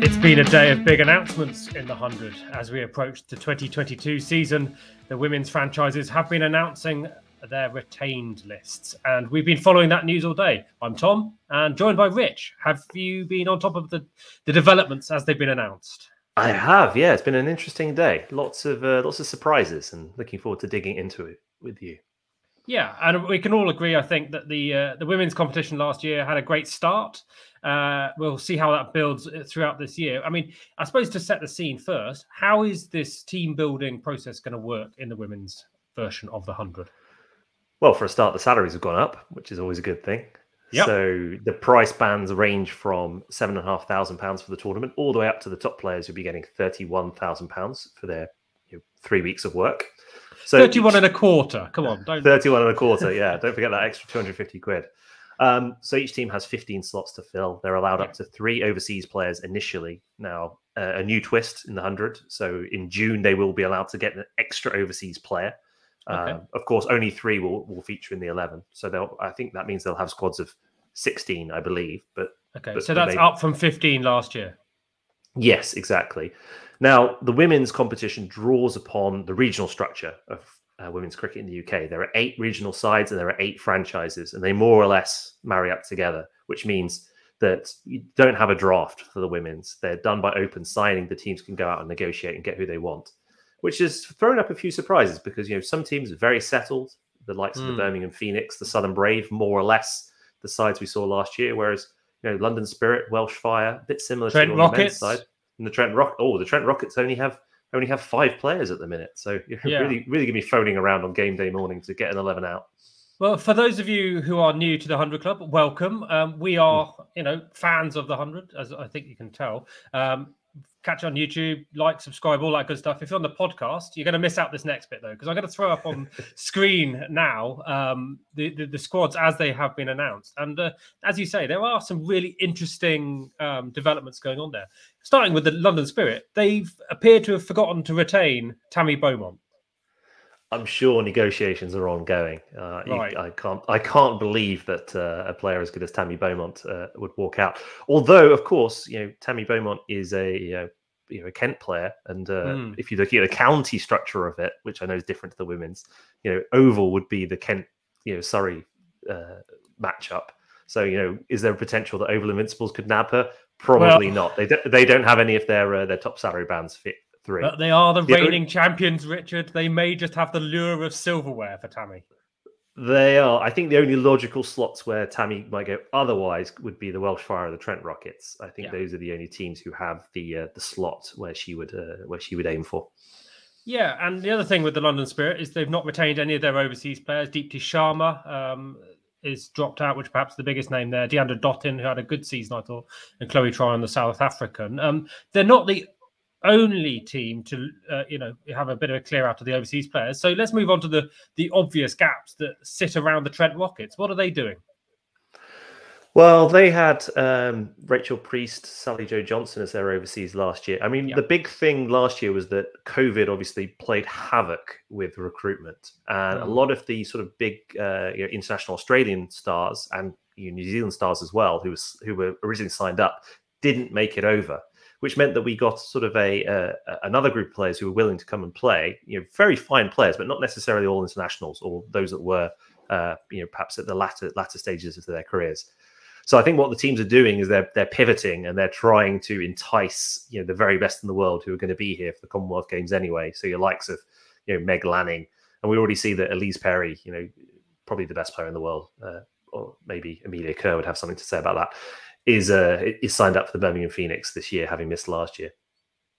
It's been a day of big announcements in the 100 as we approach the 2022 season. The women's franchises have been announcing their retained lists, and we've been following that news all day. I'm Tom, and joined by Rich. Have you been on top of the, the developments as they've been announced? I have, yeah. It's been an interesting day. Lots of uh, lots of surprises, and looking forward to digging into it with you. Yeah, and we can all agree, I think, that the uh, the women's competition last year had a great start. Uh, we'll see how that builds uh, throughout this year. I mean, I suppose to set the scene first, how is this team building process going to work in the women's version of the hundred? Well, for a start, the salaries have gone up, which is always a good thing. Yep. So the price bands range from seven and a half thousand pounds for the tournament, all the way up to the top players who'll be getting thirty-one thousand pounds for their you know, three weeks of work. So 31 and a quarter. Come on. Don't... 31 and a quarter. Yeah. don't forget that extra 250 quid. Um, so each team has 15 slots to fill. They're allowed up to three overseas players initially. Now, uh, a new twist in the 100. So in June, they will be allowed to get an extra overseas player. Okay. Uh, of course, only three will, will feature in the 11. So they'll, I think that means they'll have squads of 16, I believe. But okay, but, so that's they... up from 15 last year. Yes, exactly. Now, the women's competition draws upon the regional structure of uh, women's cricket in the UK. There are eight regional sides and there are eight franchises, and they more or less marry up together, which means that you don't have a draft for the women's. They're done by open signing. The teams can go out and negotiate and get who they want, which has thrown up a few surprises because you know some teams are very settled, the likes mm. of the hmm. Birmingham Phoenix, the Southern Brave, more or less the sides we saw last year. Whereas you know London Spirit, Welsh Fire, a bit similar Trent to the Rockets. men's side. And the Trent Rock, oh, the Trent Rockets only have only have five players at the minute. So you're yeah. really, really going to be phoning around on game day morning to get an 11 out. Well, for those of you who are new to the 100 Club, welcome. Um, we are, you know, fans of the 100, as I think you can tell. Um, catch on YouTube, like, subscribe, all that good stuff. If you're on the podcast, you're going to miss out this next bit though, because I'm going to throw up on screen now um, the, the, the squads as they have been announced. And uh, as you say, there are some really interesting um, developments going on there. Starting with the London Spirit, they've appeared to have forgotten to retain Tammy Beaumont. I'm sure negotiations are ongoing. Uh, right. You, I can't. I can't believe that uh, a player as good as Tammy Beaumont uh, would walk out. Although, of course, you know Tammy Beaumont is a you know, you know a Kent player, and mm. if you look at the county structure of it, which I know is different to the women's, you know Oval would be the Kent you know Surrey uh, matchup. So you know, is there a potential that Oval Invincibles could nab her? Probably well, not. They do, they don't have any of their uh, their top salary bands fit three. But they are the, the reigning only... champions, Richard. They may just have the lure of silverware for Tammy. They are. I think the only logical slots where Tammy might go otherwise would be the Welsh Fire or the Trent Rockets. I think yeah. those are the only teams who have the uh, the slot where she would uh, where she would aim for. Yeah, and the other thing with the London Spirit is they've not retained any of their overseas players. Deepti Sharma um, is dropped out, which perhaps the biggest name there. Deandra Dottin, who had a good season, I thought, and Chloe Tryon, the South African. Um, they're not the only team to uh, you know have a bit of a clear out of the overseas players. So let's move on to the the obvious gaps that sit around the Trent Rockets. What are they doing? Well, they had um, Rachel Priest, Sammy-Jo Johnson as their overseas last year. I mean, yep. the big thing last year was that COVID obviously played havoc with recruitment, and mm. a lot of the sort of big uh, you know, international Australian stars and you know, New Zealand stars as well, who was who were originally signed up, didn't make it over which meant that we got sort of a uh, another group of players who were willing to come and play. You know, very fine players, but not necessarily all internationals or those that were, uh, you know, perhaps at the latter latter stages of their careers. So I think what the teams are doing is they're they're pivoting and they're trying to entice you know the very best in the world who are going to be here for the Commonwealth Games anyway. So your likes of you know Meg Lanning, and we already see that Ellyse Perry, you know, probably the best player in the world, uh, or maybe Amelia Kerr would have something to say about that is uh, is signed up for the Birmingham Phoenix this year, having missed last year.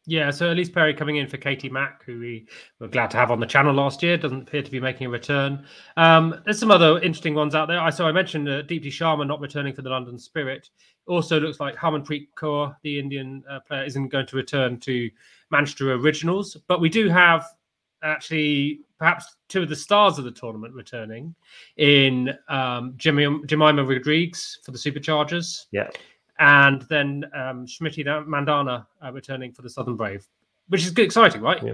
Yeah, so Ellyse Perry coming in for Katie Mack, who we were glad to have on the channel last year, doesn't appear to be making a return. Um, there's some other interesting ones out there. I saw I mentioned uh, Deepti Sharma not returning for the London Spirit. Also looks like Harmanpreet Kaur, the Indian uh, player, isn't going to return to Manchester Originals. But we do have actually perhaps two of the stars of the tournament returning in um, Jemimah Rodrigues for the Superchargers. Yeah. And then um, Smriti Mandhana uh, returning for the Southern Brave, which is exciting, right? Yeah.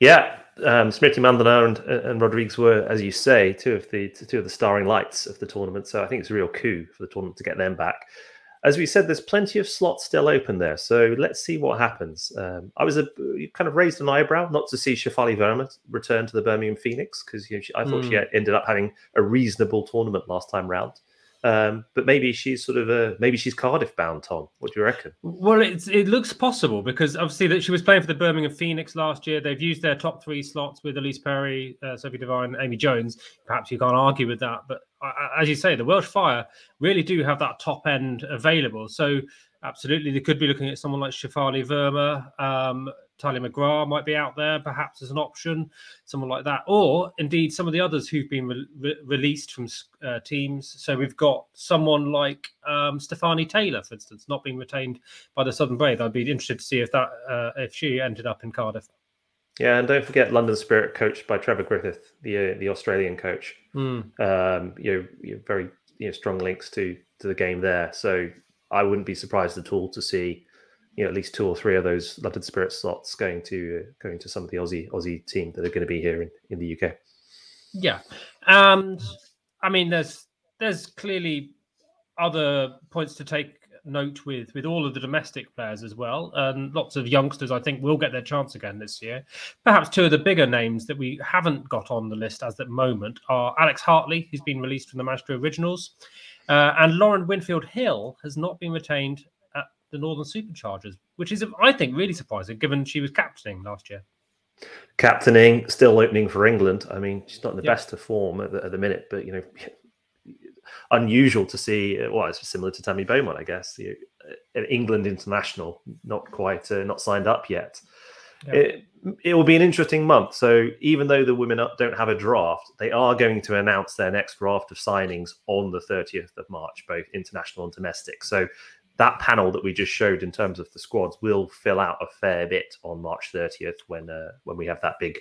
Yeah, um, Smriti Mandhana and, and Rodrigues were, as you say, two of the two of the starring lights of the tournament. So I think it's a real coup for the tournament to get them back. As we said, there's plenty of slots still open there. So let's see what happens. Um, I was a kind of raised an eyebrow not to see Shefali Verma return to the Birmingham Phoenix because you know, I thought mm. she hmm. ended up having a reasonable tournament last time round. Um, but maybe she's sort of a maybe she's Cardiff bound. Tom, what do you reckon? Well, it's, it looks possible because obviously that she was playing for the Birmingham Phoenix last year. They've used their top three slots with Ellyse Perry, uh, Sophie Devine, Amy Jones. Perhaps you can't argue with that, but uh, as you say, the Welsh Fire really do have that top end available. So absolutely, they could be looking at someone like Shefali Verma. Um, Tahlia McGrath might be out there, perhaps as an option, someone like that, or indeed some of the others who've been re- re- released from uh, teams. So we've got someone like um, Stafanie Taylor, for instance, not being retained by the Southern Brave. I'd be interested to see if that uh, if she ended up in Cardiff. Yeah, and don't forget London Spirit, coached by Trevor Griffin, the uh, the Australian coach. Mm. Um, you know, you know, very you know, strong links to to the game there. So I wouldn't be surprised at all to see you know at least two or three of those London Spirit slots going to uh, going to some of the Aussie Aussie team that are going to be here in, in the UK. Yeah, and I mean there's there's clearly other points to take note with with all of the domestic players as well. And lots of youngsters i think will get their chance again this year. Perhaps two of the bigger names that we haven't got on the list as the moment are alex hartley who's been released from the manchester originals uh, and lauren winfield hill has not been retained the Northern Superchargers, which is, I think, really surprising given she was captaining last year. Captaining, still opening for England. I mean, she's not in the yep. best of form at the, at the, minute, but you know, unusual to see. Well, it's similar to Tammy Beaumont, I guess. You, uh, England international, not quite, uh, not signed up yet. Yep. It, it will be an interesting month. So even though the women don't have a draft, they are going to announce their next draft of signings on the 30th of March, both international and domestic. So that panel that we just showed in terms of the squads will fill out a fair bit on March 30th when uh, when we have that big,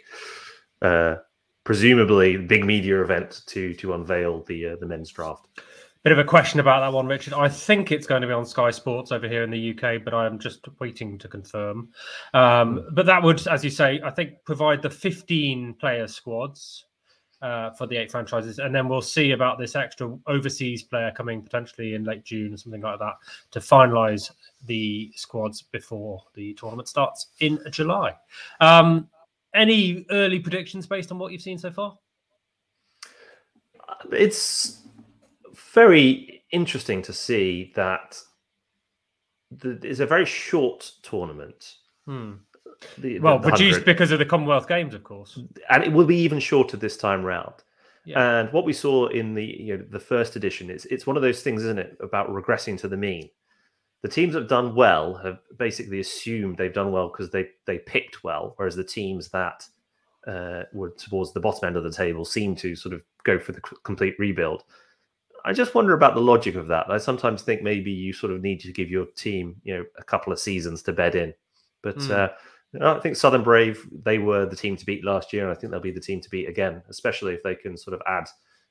uh, presumably big media event to to unveil the uh, the men's draft. Bit of a question about that one, Richard. I think it's going to be on Sky Sports over here in the UK, but I'm just waiting to confirm. Um, but that would, as you say, I think provide the 15 player squads uh, for the eight franchises, and then we'll see about this extra overseas player coming potentially in late June or something like that to finalise the squads before the tournament starts in July. Um, any early predictions based on what you've seen so far? It's very interesting to see that the, it's a very short tournament. Hmm. The, well, the, reduced because of the Commonwealth Games, of course, and it will be even shorter this time round. Yeah. And what we saw in the you know the first edition is it's one of those things, isn't it, about regressing to the mean. The teams that have done well have basically assumed they've done well because they they picked well, whereas the teams that uh, were towards the bottom end of the table seem to sort of go for the complete rebuild. I just wonder about the logic of that. I sometimes think maybe you sort of need to give your team, you know, a couple of seasons to bed in. But mm. uh, I think Southern Brave they were the team to beat last year, and I think they'll be the team to beat again, especially if they can sort of add,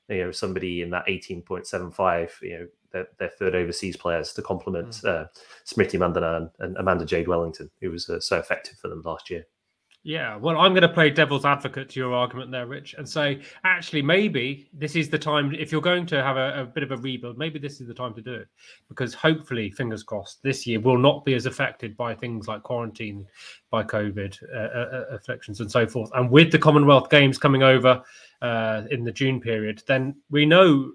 you know, somebody in that eighteen point seven five, you know, their, their, third overseas players to complement mm. uh, Smriti Mandhana and, Amanda Jade Wellington, who was uh, so effective for them last year. Yeah, well, I'm going to play devil's advocate to your argument there, Rich, and say actually maybe this is the time. If you're going to have a, a, bit of a rebuild, maybe this is the time to do it because hopefully, fingers crossed, this year will not be as affected by things like quarantine, by COVID uh, uh, uh afflictions, and so forth. And with the Commonwealth Games coming over uh, in the June period, then we know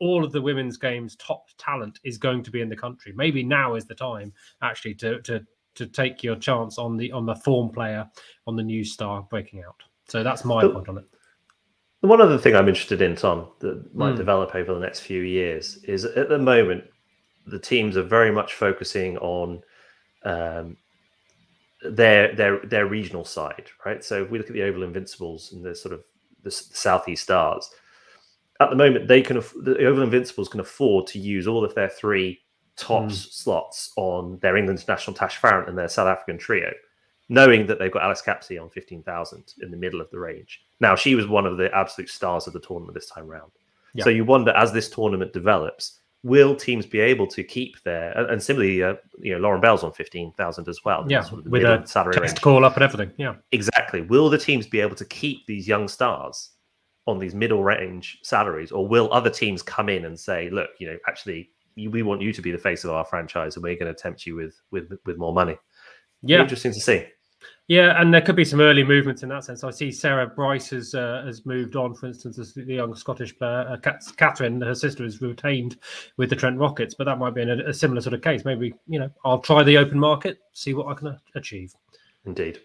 all of the women's games top talent is going to be in the country. Maybe now is the time actually to to to take your chance on the on the form player on the new star breaking out. So that's my but, point on it. The one other thing I'm interested in, Tom, that might mm. develop over the next few years is at the moment the teams are very much focusing on um, their their their regional side, right? So if we look at the Oval Invincibles and the sort of the, the Southeast Stars, at the moment they can the Oval Invincibles can afford to use all of their three tops mm. slots on their England international Tash Farrant and their South African trio, knowing that they've got Alice Capsey on 15,000 in the middle of the range. Now, she was one of the absolute stars of the tournament this time round. Yeah. So you wonder, as this tournament develops, will teams be able to keep their and similarly, uh, you know, Lauren Bell's on fifteen thousand as well. Yeah, sort of with a salary range. call up and everything. Yeah, exactly. Will the teams be able to keep these young stars on these middle range salaries, or will other teams come in and say, look, you know, actually we want you to be the face of our franchise, and we're going to tempt you with with with more money. Yeah, interesting to see. Yeah, and there could be some early movements in that sense. I see Sarah Bryce has uh, has moved on, for instance, as the young Scottish player. Uh, Kathryn, her sister, is retained with the Trent Rockets, but that might be a, a similar sort of case. Maybe you know, I'll try the open market, see what I can achieve. Indeed.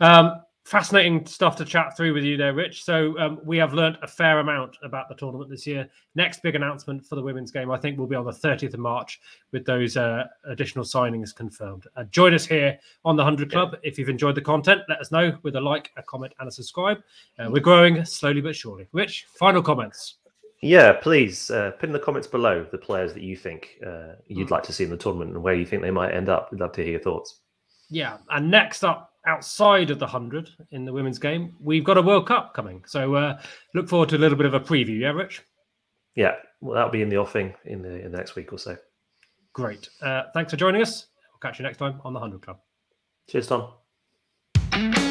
Um, fascinating stuff to chat through with you there, Rich. So um, we have learnt a fair amount about the tournament this year. Next big announcement for the women's game, I think, will be on the 30th of March with those uh, additional signings confirmed. Uh, join us here on the 100 Club. Yeah. If you've enjoyed the content, let us know with a like, a comment, and a subscribe. Uh, we're growing slowly but surely. Rich, final comments. Yeah, please uh, put in the comments below the players that you think uh, you'd hmm. like to see in the tournament and where you think they might end up. We'd love to hear your thoughts. Yeah, and next up outside of the 100 in the women's game, we've got a World Cup coming. So uh, look forward to a little bit of a preview. Yeah, Rich? Yeah, well, that'll be in the offing in the, in the next week or so. Great. Uh, thanks for joining us. We'll catch you next time on the 100 Club. Cheers, Tom.